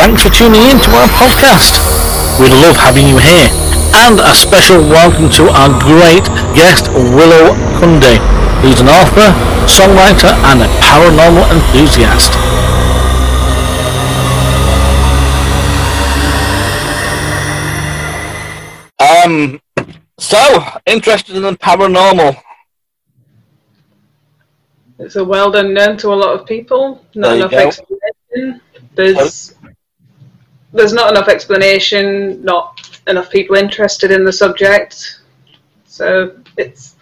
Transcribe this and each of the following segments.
thanks for tuning in to our podcast. We love having you here. And a special welcome to our great guest, Willow Cundy, who's an author, songwriter, and a paranormal enthusiast. Um, so, interested in the paranormal. It's a world unknown to a lot of people. Not There you enough go. explanation. There's there's not enough explanation. Not enough people interested in the subject. So it's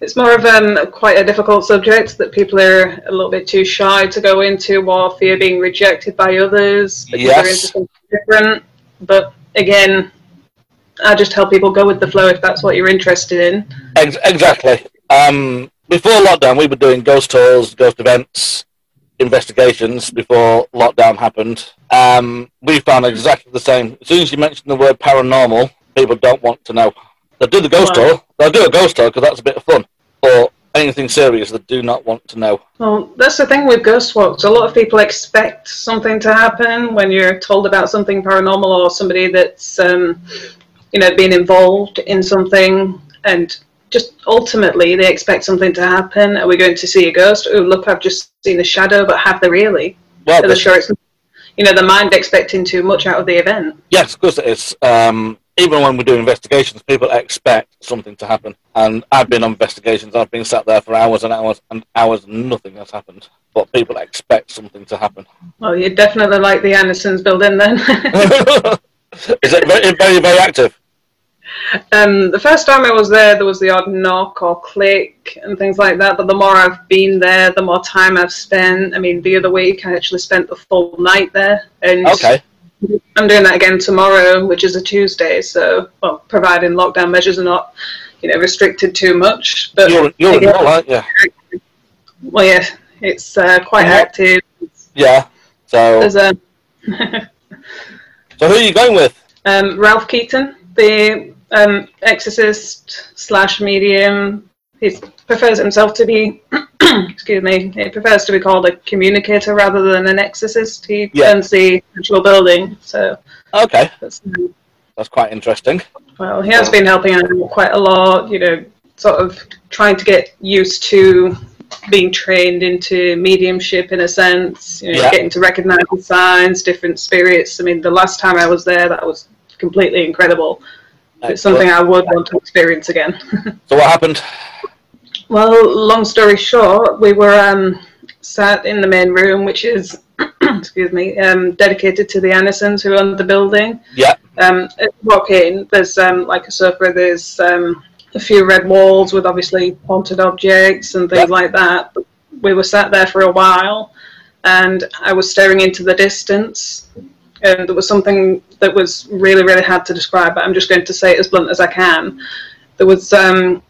it's more of um, quite a difficult subject that people are a little bit too shy to go into, or fear being rejected by others because they're Yes. into something different. But again, I just help people go with the flow if that's what you're interested in. Ex- exactly. Um, before lockdown, we were doing ghost tours, ghost events, investigations before lockdown happened. Um, we found exactly the same. As soon as you mention the word paranormal, people don't want to know. They'll do the ghost Wow. tour. They'll do a ghost tour because that's a bit of fun. But anything serious, they do not want to know. Well, that's the thing with ghost walks. A lot of people expect something to happen when you're told about something paranormal or somebody that's, um, you know, been involved in something, and just ultimately they expect something to happen. Are we going to see a ghost? Oh, look, I've just seen a shadow, but have they really? Well, they sure it's, you know, the mind expecting too much out of the event? Yes, of course it is. Um, even when we do investigations, people expect something to happen. And I've been on investigations, I've been sat there for hours and hours and hours, and nothing has happened. But people expect something to happen. Well, you definitely like the Andersons building then. is it very, very, very active? Um, the first time I was there, there was the odd knock or click and things like that. But the more I've been there, the more time I've spent. I mean, the other week I actually spent the full night there, and Okay. I'm doing that again tomorrow, which is a Tuesday. So, well, providing lockdown measures are not, you know, restricted too much. But You're, you're in again, all, aren't you? well, yeah, it's uh, quite Yeah. active. Yeah. So, There's a so who are you going with? um, Ralph Keaton, the um, exorcist slash medium. He prefers himself to be, excuse me, he prefers to be called a communicator rather than an exorcist. He Yeah. the actual building, so Okay. that's, That's quite interesting. well, he has been helping out quite a lot. You know, sort of trying to get used to being trained into mediumship in a sense. You know, Yeah. getting to recognise the signs, different spirits. I mean, the last time I was there, that was completely incredible. It's something I would want to experience again. So what happened? well, long story short, we were um, sat in the main room, which is, excuse me, um, dedicated to the Andersons who own the building. Yeah. Um, walk in, there's um, like a sofa, there's um, a few red walls with obviously haunted objects and things like that. We were sat there for a while and I was staring into the distance. And there was something that was really, really hard to describe, but I'm just going to say it as blunt as I can. There was, um,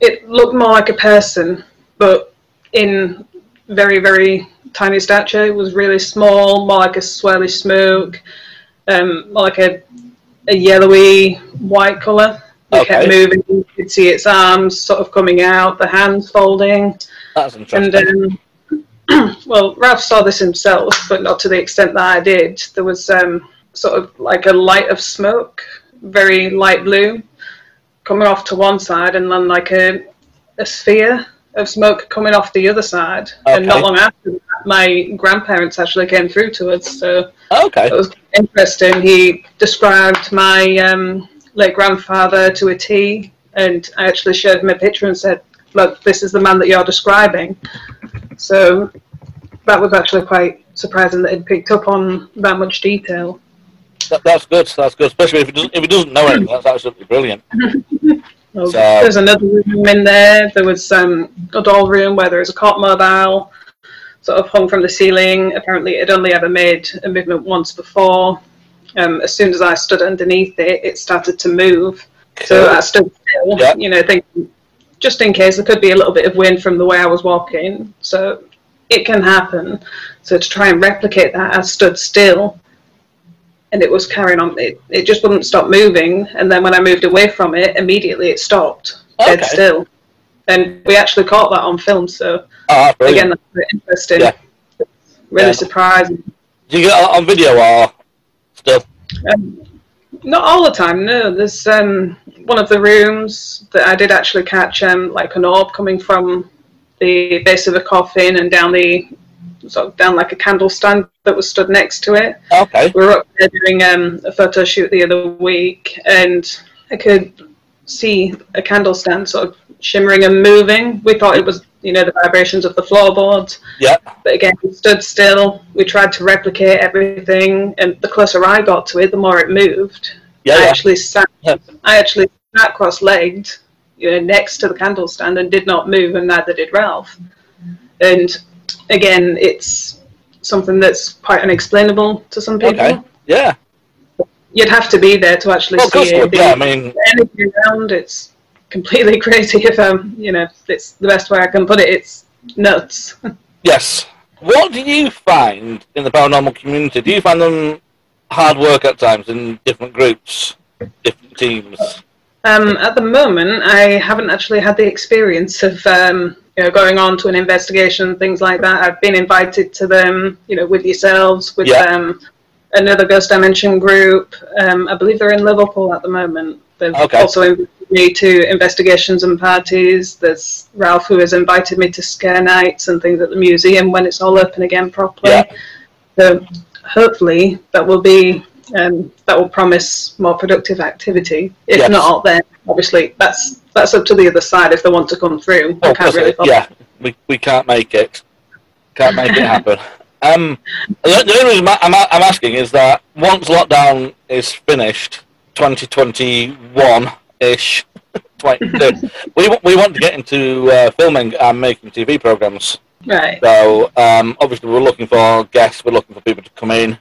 it looked more like a person, but in very, very tiny stature. It was really small, more like a swirly smoke, um, more like a, a yellowy white colour. It kept moving. You could see its arms sort of coming out, the hands folding. That's And interesting. um, well, Ralph saw this himself, but not to the extent that I did. There was um, sort of like a light of smoke, very light blue, coming off to one side, and then like a, a sphere of smoke coming off the other side. And not long after that, my grandparents actually came through to us, so okay. it was interesting. He described my um, late grandfather to a T, and I actually showed him a picture and said, "Look, this is the man that you're describing." So that was actually quite surprising that he'd picked up on that much detail. That, that's good. That's good. Especially if he doesn't, if he doesn't know anything, that's absolutely brilliant. Well, So- There's another room in there. There was um, a doll room where there was a cot mobile, sort of hung from the ceiling. Apparently, it had only ever made a movement once before. Um, as soon as I stood underneath it, it started to move. So I stood still, Yeah. you know, thinking just in case there could be a little bit of wind from the way I was walking. So it can happen. So to try and replicate that, I stood still and it was carrying on. It, it just wouldn't stop moving. And then when I moved away from it, immediately it stopped dead still. And we actually caught that on film. So Oh, again, that's very interesting. Yeah. Really Yeah. surprising. Do you get on video or still? Um, not all the time, no. There's um, one of the rooms that I did actually catch um, like an orb coming from the base of a coffin and down the sort of down like a candle stand that was stood next to it. Okay. We were up there doing um, a photo shoot the other week, and I could see a candle stand sort of shimmering and moving. We thought it was, you know, the vibrations of the floorboards. Yeah. But again, it stood still. We tried to replicate everything, and the closer I got to it, the more it moved. Yeah. I yeah. actually sat. Yeah. I actually sat cross-legged, you know, next to the candle stand, and did not move, and neither did Ralph. And again, it's something that's quite unexplainable to some people. Okay. Yeah. You'd have to be there to actually Well, see it. Yeah. I mean, Anything around, it's completely crazy. If um, you know, it's the best way I can put it. It's nuts. yes. What do you find in the paranormal community? Do you find them hard work at times in different groups, different teams? Um, at the moment, I haven't actually had the experience of um, you know, going on to an investigation things like that. I've been invited to them, you know, with yourselves, with Yeah. um, another Ghost Dimension group. Um, I believe they're in Liverpool at the moment. They've Okay. also me to investigations and parties. There's Ralph who has invited me to scare nights and things at the museum when it's all open again properly. Yeah. So hopefully that will be um, that will promise more productive activity. If Yes. not, then obviously that's that's up to the other side if they want to come through. I Oh, can't really. yeah, we, we can't make it. Can't make it happen. Um, the, the only reason I'm I'm asking is that once lockdown is finished, 2021 ish, we we want to get into uh, filming and making TV programs. Right. So um, obviously we're looking for guests. We're looking for people to come in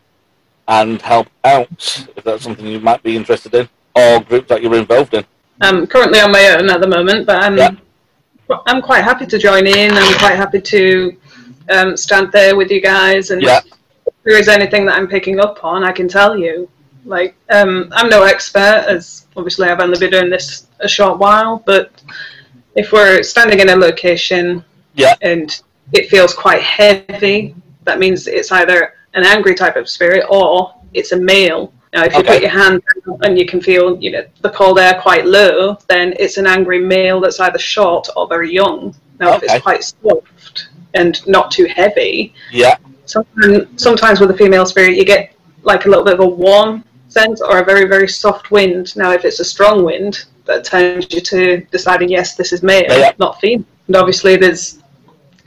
and help out if that's something you might be interested in, or groups that you're involved in. I'm currently on my own at the moment, but I'm Yeah. I'm quite happy to join in. I'm quite happy to um, stand there with you guys, and Yeah. if there is anything that I'm picking up on, I can tell you. Like um, I'm no expert, as obviously I've only been doing this a short while, but if we're standing in a location Yeah. and it feels quite heavy, that means it's either an angry type of spirit or it's a male. Now, if you Okay. put your hand and you can feel, you know, the cold air quite low, then it's an angry male that's either short or very young. Now, if it's quite soft and not too heavy, Yeah. sometimes, sometimes with a female spirit, you get like a little bit of a warm sense or a very, very soft wind. Now, if it's a strong wind, that turns you to deciding, yes, this is male, Yeah. not female. And obviously, there's,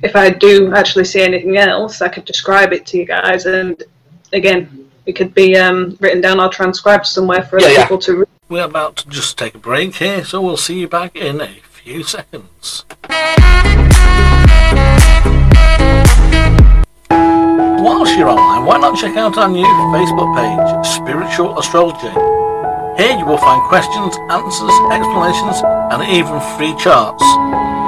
if I do actually see anything else, I could describe it to you guys. And again, it could be um, written down or transcribed somewhere for other Yeah, yeah. people to read. We're about to just take a break here, so we'll see you back in a few seconds. Whilst you're online, why not check out our new Facebook page, Spiritual Astrology? Here you will find questions, answers, explanations, and even free charts.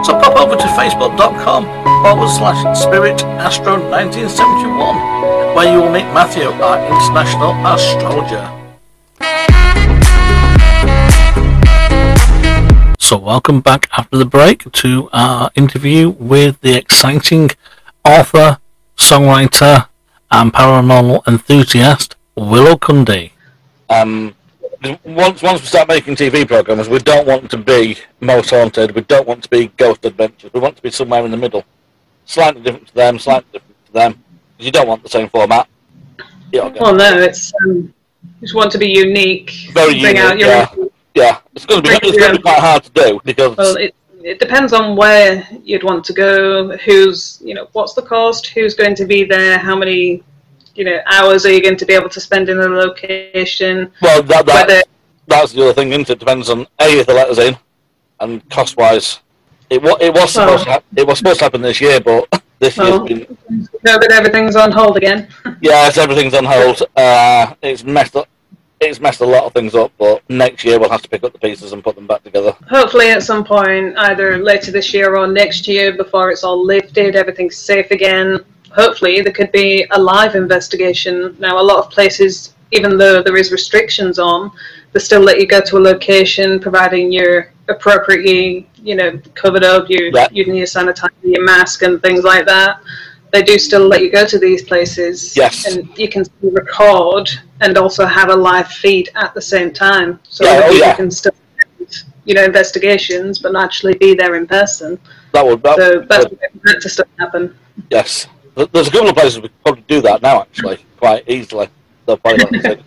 So pop over to facebook.com forward slash Spirit Astro 1971, where you will meet Matthew, our international astrologer. So, welcome back after the break to our interview with the exciting author, songwriter, and paranormal enthusiast Willow Cundy. Um, once once we start making TV programs, we don't want to be most haunted. We don't want to be ghost adventures. We want to be somewhere in the middle, slightly different to them, slightly different to them. You don't want the same format. You don't Well, no, it's um, just want to be unique. Very bring out unique, your yeah. yeah, it's going to be it's going to be quite hard to do because Well, it, it depends on where you'd want to go, who's, you know, what's the cost, who's going to be there, how many, you know, hours are you going to be able to spend in the location, well that, that whether, that's the other thing. Isn't it? Depends on a if they let us in, and cost wise. It was it was supposed to hap- it was supposed to happen this year, but this Well- year's been no, but everything's on hold again. Yes, everything's on hold. Uh, it's messed up. It's messed a lot of things up, but next year we'll have to pick up the pieces and put them back together. Hopefully at some point, either later this year or next year, before it's all lifted, everything's safe again. Hopefully there could be a live investigation. Now, a lot of places, even though there is restrictions on, they still let you go to a location, providing you're appropriately, you know, covered up, you're Yeah. using your sanitizer, your mask, and things like that. They do still let you go to these places, Yes. and you can record and also have a live feed at the same time, so Yeah, that oh, yeah. can still, you know, investigations, but not actually be there in person. That would that, So that's that to still happen. yes. There's a couple of places we could probably do that now, actually, quite easily. The pilot thing.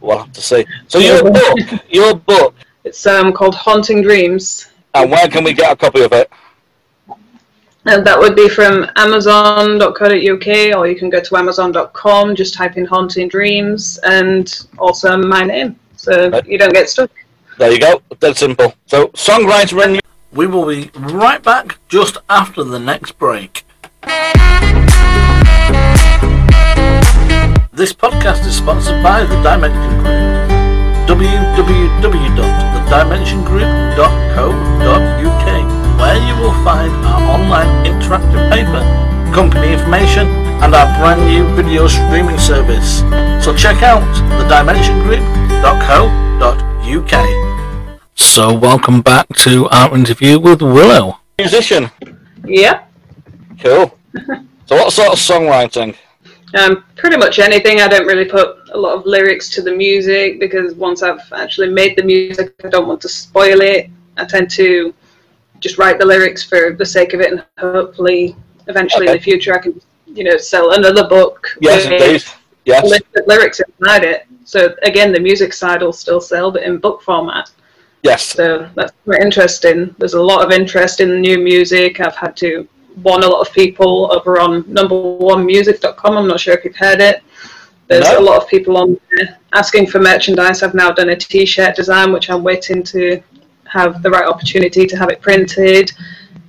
We'll have to see. So your book, your book, It's um, called Haunting Dreams, and where can we get a copy of it? And that would be from Amazon.co.uk, or you can go to Amazon.com. Just type in Haunting Dreams, and also my name, so Right. you don't get stuck. There you go. Dead simple. So songwriter and We will be right back just after the next break. This podcast is sponsored by The Dimension Group. www.thedimensiongroup.co.uk where you will find our online interactive paper, company information and our brand new video streaming service. So check out thedimensiongroup.co.uk. So welcome back to our interview with Willow. musician. Yeah. Cool. So what sort of songwriting? Um, pretty much anything. I don't really put a lot of lyrics to the music because once I've actually made the music, I don't want to spoil it. I tend to just write the lyrics for the sake of it, and hopefully, eventually in the future, I can, you know, sell another book Yes, with. Yes. lyrics inside it. So again, the music side will still sell, but in book format. Yes. So that's quite interesting. There's a lot of interest in new music. I've had to warn a lot of people over on numberonemusic.com. I'm not sure if you've heard it. There's No. a lot of people on there asking for merchandise. I've now done a t-shirt design, which I'm waiting to have the right opportunity to have it printed.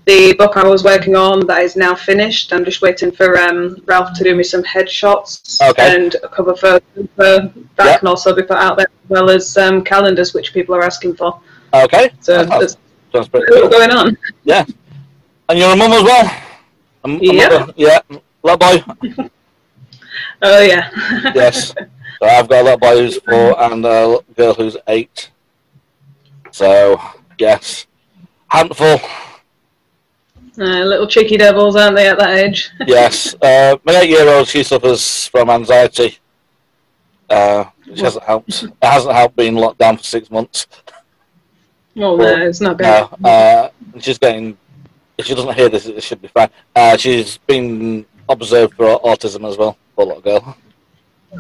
The book I was working on that is now finished. I'm just waiting for um, Ralph to do me some headshots Okay. and a cover photo for that Yeah. can also be put out there, as well as um, calendars, which people are asking for. Okay. So That there's sounds pretty cool. going on. Yeah. And you're a mum as well? A m- a Yeah. Yeah. Little boy? Oh yeah. Yes. So I've got a little boy who's four and a girl who's eight. So, yes. Handful. Uh, little cheeky devils, aren't they, at that age? Yes. Uh, my eight-year-old, she suffers from anxiety. Uh, which hasn't helped. It hasn't helped being locked down for six months. Oh Well, no, it's not good. No, uh, she's getting. If she doesn't hear this, it should be fine. Uh, she's been observed for autism as well, poor little girl.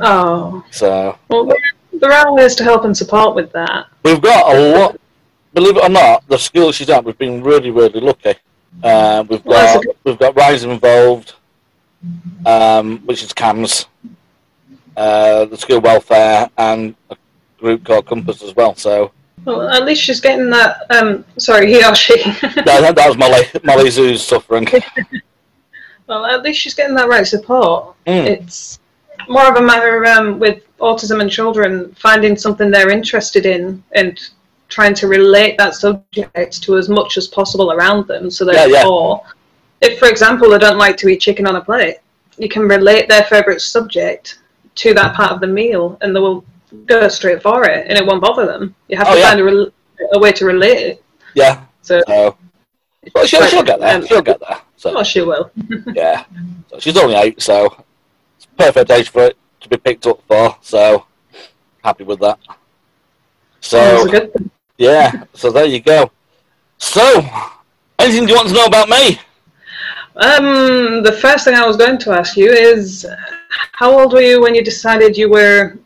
Oh, So well, there are ways to help and support with that. we've got a lot. Believe it or not, the school she's at, we've been really, really lucky. Uh, we've got we've got Rise involved, um, which is CAMHS, uh, the school welfare, and a group called Compass as well. So Well, at least she's getting that. Um, sorry, he or she. that, that, that was Molly. Molly's who's suffering. well, at least she's getting that right support. Mm. It's more of a matter um, with autism and children finding something they're interested in and trying to relate that subject to as much as possible around them. So Yeah, yeah. therefore, if, for example, they don't like to eat chicken on a plate, you can relate their favourite subject to that part of the meal, and they will go straight for it, and it won't bother them. You have Oh, to yeah. find a, rel- a way to relate it. Yeah. So, but she'll, she'll get there. Um, She'll get there. So. oh, she will. Yeah. So she's only eight, so it's perfect age for it to be picked up for. So happy with that. That's So a good thing. Yeah. So there you go. So anything you want to know about me? Um, the first thing I was going to ask you is, how old were you when you decided you were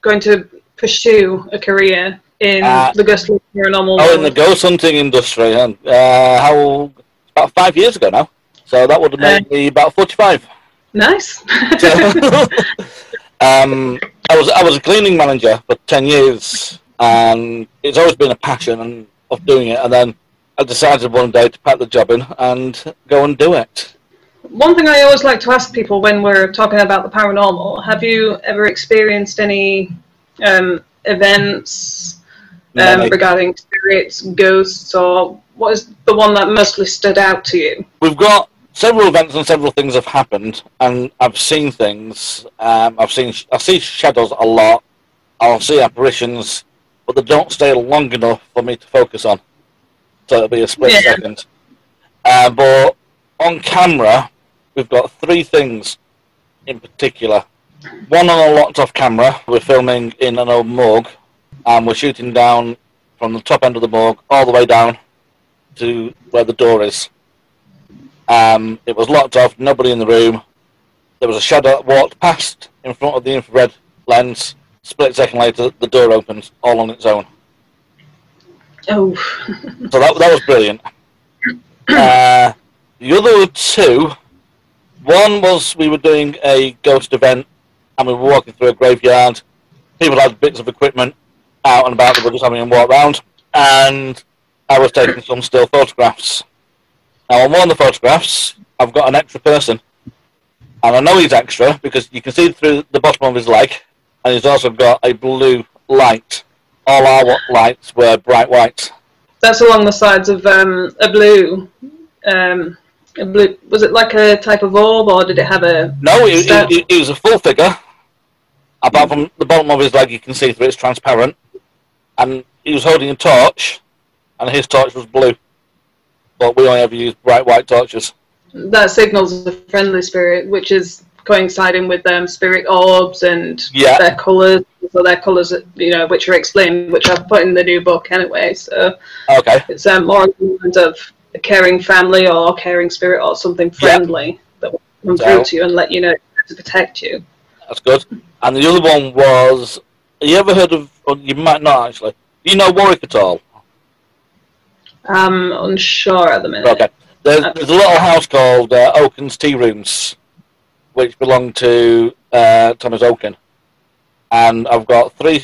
going to pursue a career in Uh, the ghostly paranormal Oh, in the ghost hunting industry. And uh, how about five years ago now. So that would have made me about forty-five. Nice. So, um, I was I was a cleaning manager for ten years, and it's always been a passion and of doing it. And then I decided one day to pack the job in and go and do it. One thing I always like to ask people when we're talking about the paranormal: Have you ever experienced any um, events um, regarding spirits, ghosts, or what is the one that mostly stood out to you? We've got several events and several things have happened, and I've seen things. Um, I've seen I see shadows a lot. I'll see apparitions, but they don't stay long enough for me to focus on. So it'll be a split Yeah. second. Uh, but on camera, we've got three things in particular. one on a locked off camera. We're filming in an old morgue, and we're shooting down from the top end of the morgue all the way down to where the door is. Um, it was locked off, nobody in the room. There was a shadow that walked past in front of the infrared lens. Split second later, the door opens all on its own. Oh, So that, that was brilliant. Uh, the other two, one was we were doing a ghost event and we were walking through a graveyard. People had bits of equipment out and about that were just having them walk around. And I was taking some still photographs. Now, on one of the photographs, I've got an extra person. And I know he's extra because you can see through the bottom of his leg. And he's also got a blue light. All our lights were bright white. that's along the sides of um, a blue. Um, a blue. Was it like a type of orb, or did it have a? No, he, he was a full figure. Apart from the bottom of his leg, you can see through it's transparent. And he was holding a torch, and his torch was blue. But we only ever use bright white torches. That signals a friendly spirit, which is coinciding with um, spirit orbs and Yeah. their colours. So their colours, you know, which are explained, which I've put in the new book anyway. So Okay. it's um, more the of a caring family or caring spirit or something friendly that will come So- through to you and let you know to protect you. That's good. And the other one was. Have you ever heard of. Or you might not actually. Do you know Warwick at all? I'm unsure at the minute. Okay. There's, there's a little house called uh, Oken's Tea Rooms, which belong to uh, Thomas Oken. And I've got three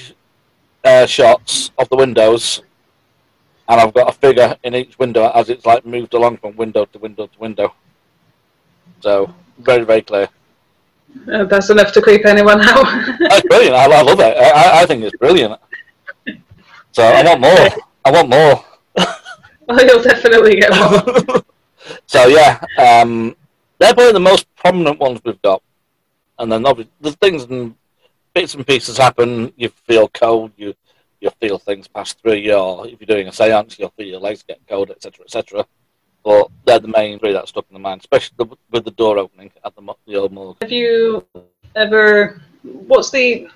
uh, shots of the windows, and I've got a figure in each window as it's like moved along from window to window to window. So very very clear. Uh, that's enough to creep anyone out. That's brilliant. I, I love it. I, I think it's brilliant. So I want more. I want more. well, you'll definitely get more. so yeah, um, they're probably the most prominent ones we've got. And then obviously the things and bits and pieces happen. You feel cold. You you feel things pass through you. Or if you're doing a séance, you'll feel your legs get cold, etc., etc. But they're the main three that stuck in the mind, especially the, with the door opening at the, the old morgue. Have you ever? What's the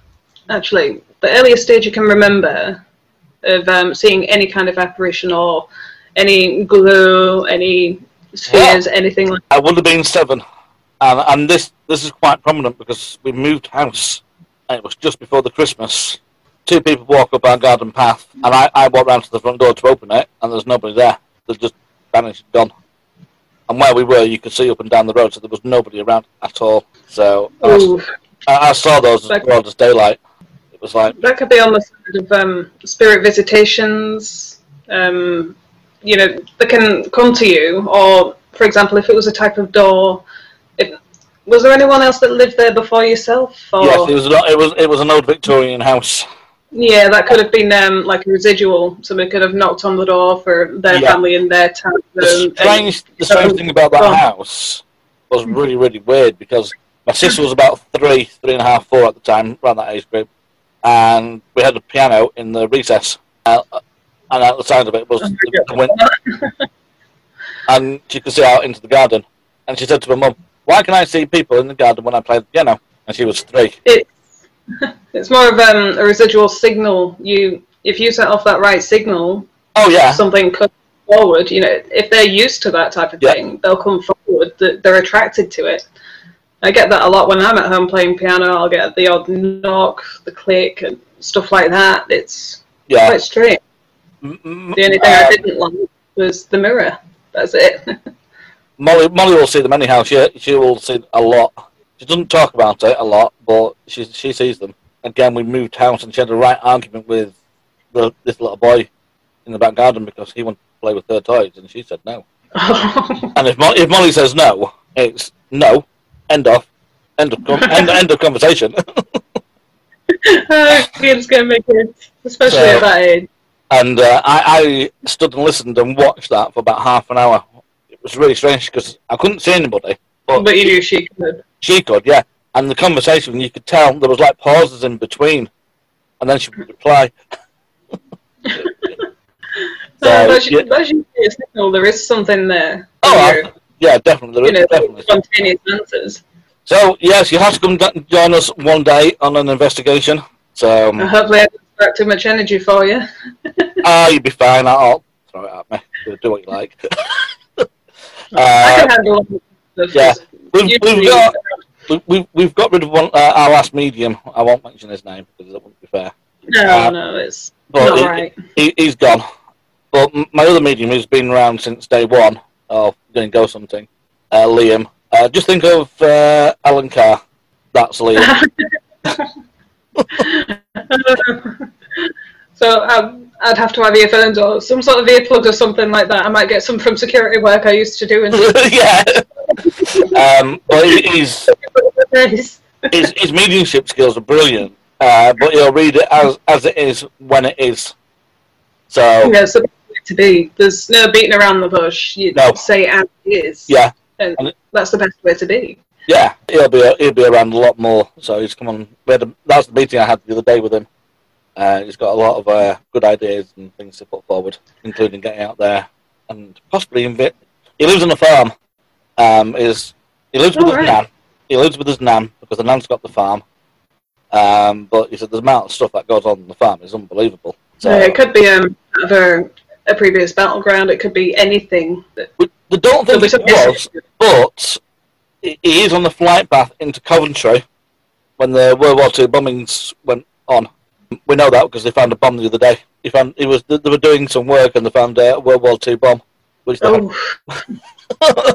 actually the earliest stage you can remember of um, seeing any kind of apparition or any glow, any spheres, anything like? that. I would have been seven, and and this this is quite prominent because we moved house, and it was just before the Christmas. Two people walk up our garden path, and I, I walked round to the front door to open it, and there's nobody there. They've just vanished, gone. And where we were, you could see up and down the road, so there was nobody around at all. So I, I, saw those as broad as daylight. It was like, that could be on the side of um, spirit visitations. Um, you know, that can come to you, or for example, if it was a type of door. If, was there anyone else that lived there before yourself? Or? yes, it was an- it was it was an old Victorian house. Yeah, that could have been um, like a residual. Somebody could have knocked on the door for their Yeah. family in their town. The and- strange, the strange thing about that house was really, really weird because my sister was about three, three and a half, four at the time, around that age group, and we had a piano in the recess, uh, and out the side of it was the, the win- and she could see out into the garden. And she said to her mum, "Why can I see people in the garden when I play the piano?" And she was three. It's it's more of um, a residual signal. You if you set off that right signal, Oh yeah, something comes forward. You know, if they're used to that type of Yeah. thing, they'll come forward. Th- They're attracted to it. I get that a lot when I'm at home playing piano. I'll get the odd knock, the click, and stuff like that. It's yeah. quite strange. M- m- The only thing I um, didn't like was the mirror. That's it. Molly, Molly will see them anyhow. She she will see a lot. She doesn't talk about it a lot, but she she sees them. Again, we moved house, and she had a right argument with the, this little boy in the back garden because he wanted to play with her toys, and she said no. And if Mo- if Molly says no, it's no. End of. End of com- end, end of conversation. Oh, kids can make kids, especially So- at that age. And uh, I, I stood and listened and watched that for about half an hour. It was really strange because I couldn't see anybody, but But you knew she could. She could, yeah. And the conversation, you could tell there was like pauses in between, and then she would reply. So So, that's, yeah. that's usually a signal there is something there. Oh, I- Yeah, definitely, there you is know, definitely. spontaneous answers. So yes, you have to come join us one day on an investigation. So um, Hopefully, I don't too much energy for you. ah, you'll be fine. I'll throw it at me. Do- what you like. I uh, can handle all stuff. yeah. We've, we've got we- we've, we've got rid of one, uh, our last medium. I won't mention his name because it wouldn't be fair. No, uh, no, it's But not he- right. he, he's gone. But my other medium, who's been around since day one of doing Go Something, uh, Liam. Uh, just think of uh, Alan Carr. That's Liam. so um, I'd have to have earphones or some sort of earplugs or something like that. I might get some from security work I used to do. And yeah. um, but he- he's, his, his mediumship skills are brilliant. Uh, but he'll read it as, as it is when it is. So, yeah, it's the best way to be. There's no beating around the bush. You No. say as it is. yeah. And And it- that's the best way to be. Yeah, he'll be he'll be around a lot more. So he's come on. We had a, that's the meeting I had the other day with him. Uh, he's got a lot of uh, good ideas and things to put forward, including getting out there and possibly invite. He lives on a farm. Um, is he lives with Oh, his right. nan? He lives with his nan because the nan's got the farm. Um, but he said the amount of stuff that goes on on the farm is unbelievable. So Uh, it could be um, a, a previous battleground. It could be anything. That, we, we don't think it was, but he is on the flight path into Coventry when the World War II bombings went on. We know that because they found a bomb the other day. He found he was they were doing some work and they found a World War II bomb, which they Oh.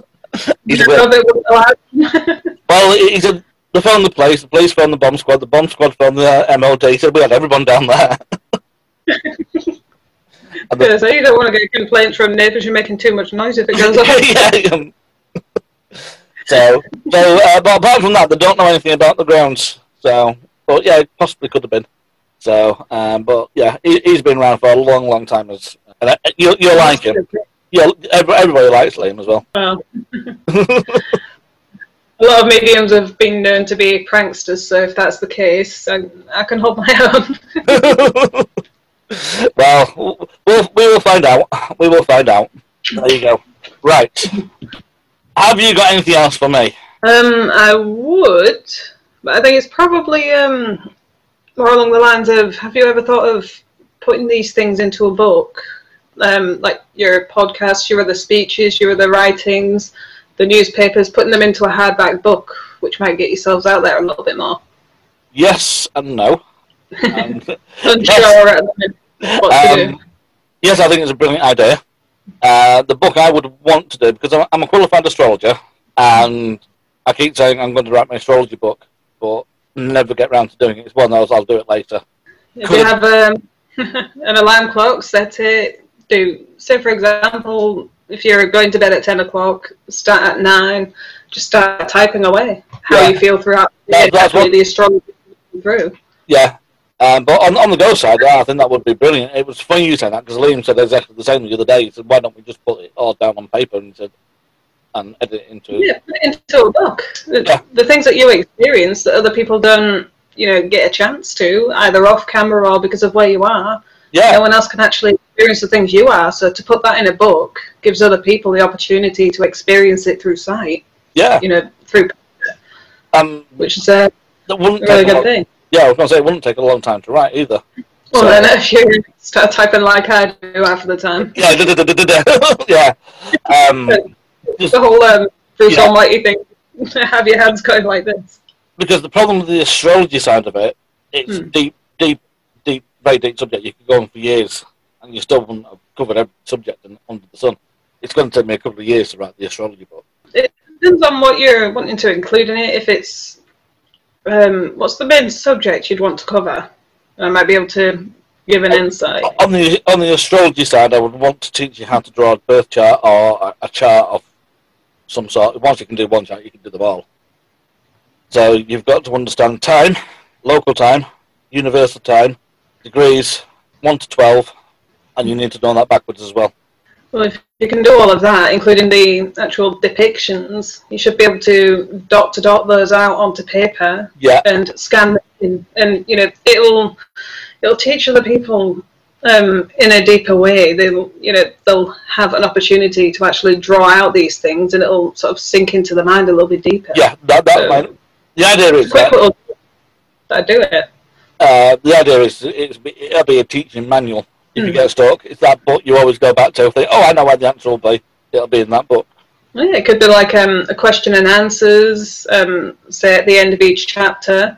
He's a bit- Love it when it happens. well, he said they found the place. The police found the bomb squad. The bomb squad found the uh, MOD. He said we had everyone down there. The- Yeah, so you don't want to get complaints from neighbours. You're making too much noise if it goes off. yeah. um, so, so uh, but apart from that, they don't know anything about the grounds. So, but yeah, it possibly could have been. So, um, but yeah, he, he's been around for a long, long time. As and uh, you, you'll like him. Yeah, everybody likes Liam as well. Well, a lot of mediums have been known to be pranksters, so if that's the case, I, I can hold my own. well, we'll we will find out. We will find out. There you go. Right. Have you got anything else for me? um, I would, but I think it's probably um, more along the lines of Have you ever thought of putting these things into a book? Um, like your podcasts, your other speeches, your other writings, the newspapers, putting them into a hardback book, which might get yourselves out there a little bit more. Yes and no. And, Unsure at the minute what to do. um, yes, I think it's a brilliant idea. Uh, the book I would want to do because I'm, I'm a qualified astrologer, and I keep saying I'm going to write my astrology book, but never get round to doing it. It's one of those I'll do it later. If Could- you have um, an alarm clock, set it. Do say, for example, if you're going to bed at ten o'clock, start at nine. Just start typing away how Yeah. you feel throughout the That- that's what- the astrology through. Yeah. Um, but on, on the go side, I think that would be brilliant. It was funny you said that because Liam said exactly the same the other day. He said, "Why don't we just put it all down on paper and said and edit it into Yeah, into a book. The, Yeah. the things that you experience that other people don't, you know, get a chance to, either off camera or because of where you are. yeah, No one else can actually experience the things you are. So to put that in a book gives other people the opportunity to experience it through sight. yeah." You know, through Um, which is a really good thing. Yeah. I was going to say it wouldn't take a long time to write either. Well, So- then if you start typing like I do half of the time, Yeah, da- da- da- da- da- da. yeah. Um, just the whole um, Bruce Yeah. Almighty thing, have your hands going like this. because the problem with the astrology side of it, it's Hmm. deep, deep, deep, very deep subject. You could go on for years, and you still wouldn't have covered every subject under the sun. It's going to take me a couple of years to write the astrology book. It depends on what you're wanting to include in it. If it's um, what's the main subject you'd want to cover, I might be able to give an insight. On the on the astrology side, I would want to teach you how to draw a birth chart or a, a chart of some sort. Once you can do one chart, you can do them all. So you've got to understand time, local time, universal time, degrees, one to twelve, and you need to know that backwards as well. Well, if you can do all of that, including the actual depictions, you should be able to dot to dot those out onto paper Yeah, and scan them in, and you know it'll it'll teach other people um, in a deeper way. They'll you know they'll have an opportunity to actually draw out these things, and it'll sort of sink into the mind a little bit deeper. yeah, that that So- might The idea is that, little that do it. uh, the idea is it's, it'll be a teaching manual. If you Mm. get stuck, it's that book you always go back to. Think, oh, I know where the answer will be. It'll be in that book. Yeah, it could be like um, a question and answers, um, say at the end of each chapter,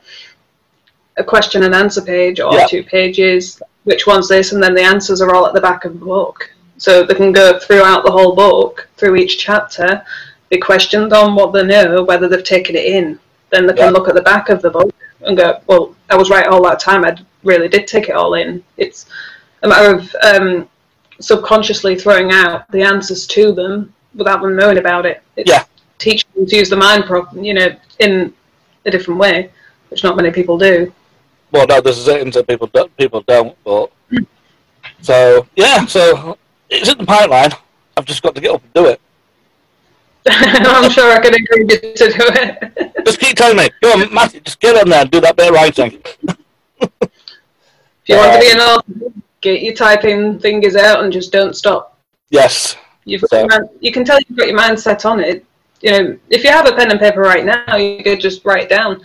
a question and answer page or Yeah. two pages. Which one's this? And then the answers are all at the back of the book. So they can go throughout the whole book, through each chapter, be questioned on what they know, whether they've taken it in. Then they can Yeah. look at the back of the book and go, well, I was right all that time. I really did take it all in. It's a matter of um, subconsciously throwing out the answers to them without them knowing about it. It's Yeah. Teaching them to use the mind, pro- you know, in a different way, which not many people do. Well, no, there's it. And people don't, people don't. But so yeah, so it's in the pipeline. I've just got to get up and do it. I'm sure I could agree to do it. Just keep telling me. Go on, Matthew. Just get on there and do that bit of writing. if you want to be an author, get your typing fingers out and just don't stop. Yes. You've got So- your mind, you can tell you've got your mind set on it. You know, if you have a pen and paper right now, you could just write down,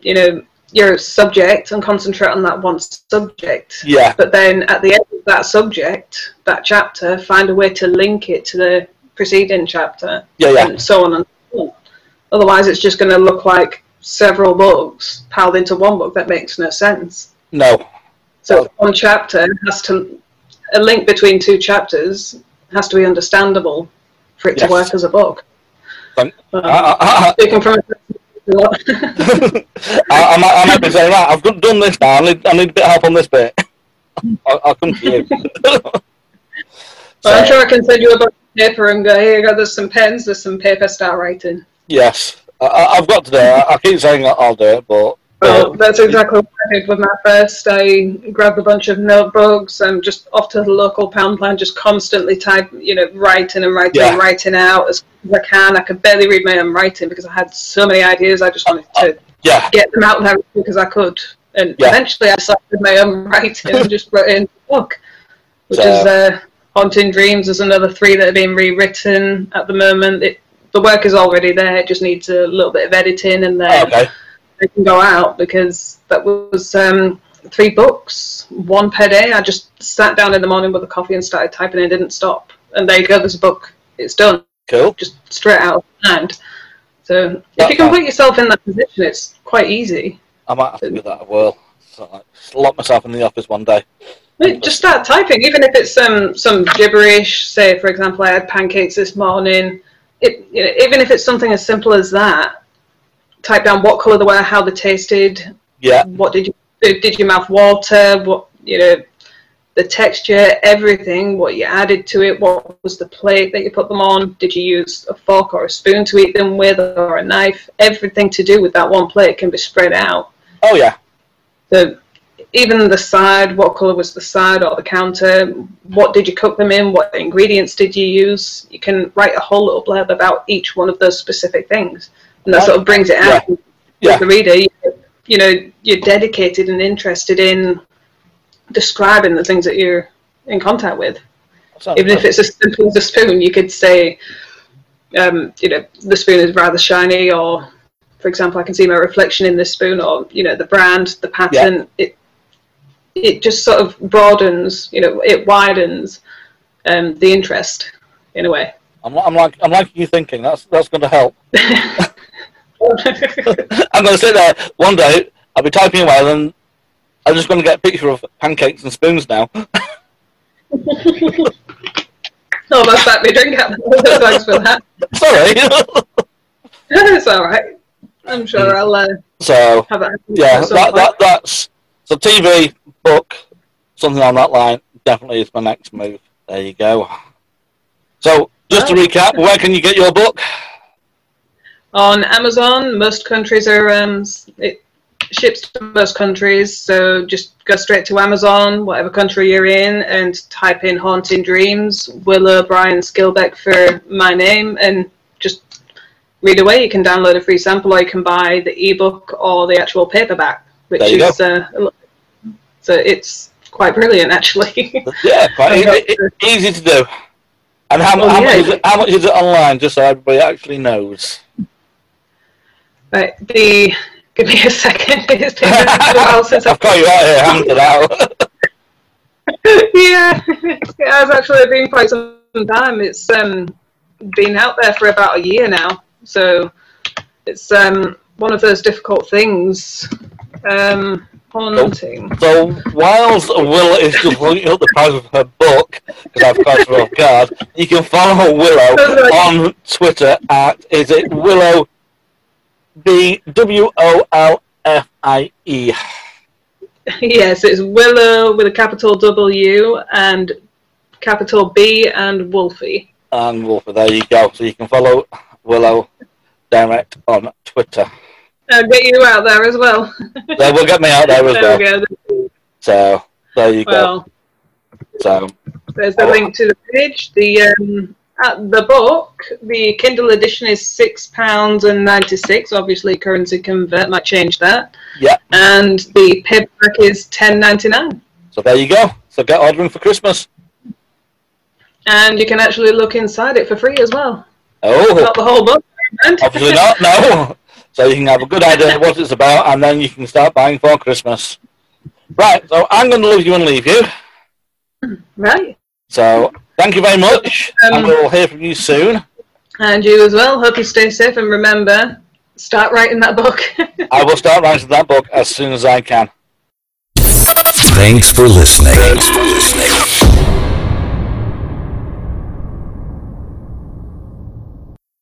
you know, your subject and concentrate on that one subject. Yeah. But then at the end of that subject, that chapter, find a way to link it to the preceding chapter, Yeah. Yeah. and so on and so on. Otherwise, it's just going to look like several books piled into one book that makes no sense. No. So one chapter has to, a link between two chapters has to be understandable for it Yes. to work as a book. Um, I, from a I, I, might, I might be saying, right, I've done this now. I need, I need a bit of help on this bit. I'll, I'll come to you. Well, So, I'm sure I can send you a bunch of paper and go, here you go, there's some pens, there's some paper, start writing. Yes, I- I've got to do it. I, I keep saying I'll do it, but Well, that's exactly what I did with my first. I grabbed a bunch of notebooks and just off to the local Poundland, just constantly type, you know, writing and writing Yeah. and writing out as as I can. I could barely read my own writing because I had so many ideas. I just wanted to yeah, get them out there as quick as I could. And Yeah. eventually I started my own writing and just wrote in a book, which So- is uh, Haunting Dreams. There's another three that are being rewritten at the moment. It, the work is already there. It just needs a little bit of editing and then okay, they can go out because that was um, three books, one per day. I just sat down in the morning with a coffee and started typing and didn't stop. And there you go, there's a book. It's done, cool. just straight out of the hand. So if you can put yourself in that position, it's quite easy. I might have to do that as well. So, like, lock myself in the office one day. Just start typing, even if it's um, some gibberish. Say, for example, I had pancakes this morning. It, you know, even if it's something as simple as that, type down what colour they were, how they tasted, Yeah, what did you did your mouth water? What you know the texture everything what you added to it what was the plate that you put them on? Did you use a fork or a spoon to eat them with or a knife? Everything to do with that one plate can be spread out. Oh yeah, the even the side what color was the side or the counter? What did you cook them in? What ingredients did you use? You can write a whole little blurb about each one of those specific things and that sort of brings it out with Yeah. the reader you, you know you're dedicated and interested in describing the things that you're in contact with sounds even if it's as simple as a spoon you could say um, you know the spoon is rather shiny or for example i can see my reflection in this spoon or you know the brand the pattern it it just sort of broadens you know it widens um, the interest in a way I'm, I'm like, I'm liking you thinking. That's that's going to help. I'm going to sit there one day. I'll be typing away, and I'm just going to get a picture of pancakes and spoons now. oh that's that me drink out thanks for that Sorry. it's all right i'm sure i'll uh, so have it yeah, that, that that's so TV book something on that line definitely is my next move. There you go. So just to recap, where can you get your book? On Amazon. Most countries are um, it ships to most countries, so just go straight to Amazon, whatever country you're in, and type in "Haunting Dreams" Willow Brian Skilbeck for my name, and just read away. You can download a free sample, or you can buy the ebook or the actual paperback, which There you is uh, so it's quite brilliant actually. Yeah, quite easy to do. And how, Well, how, yeah. much is it, how much is it online, just so everybody actually knows? Right, the give me a second. It's been a while since I've got you out here, handed out. yeah, it has actually been quite some time. It's um, been out there for about a year now, so it's um, one of those difficult things. Um, haunting. So whilst Willow is just looking up the price of her book, because I've caught her off guard, you can follow Willow on Twitter at is it Willow B W O L F I E. Yes, it's Willow with a capital W and capital B and Wolfie. And Wolfer, there you go. So you can follow Willow direct on Twitter. I'll get you out there as well. That will get me out there as there well. we go. So there you go. So there's the link to the page. The um, at the book, the Kindle edition is six pounds and ninety six. Obviously, currency convert might change that. Yeah. And the paperback is ten ninety nine. so there you go. So get ordering for Christmas. And you can actually look inside it for free as well. Oh, Not the whole book. obviously not. No. So you can have a good idea of what it's about, and then you can start buying for Christmas. Right. So I'm going to leave you and leave you. Right. So thank you very much, Um, and we'll hear from you soon. And you as well. Hope you stay safe and remember, start writing that book. I will start writing that book as soon as I can. Thanks for listening. Thanks for listening.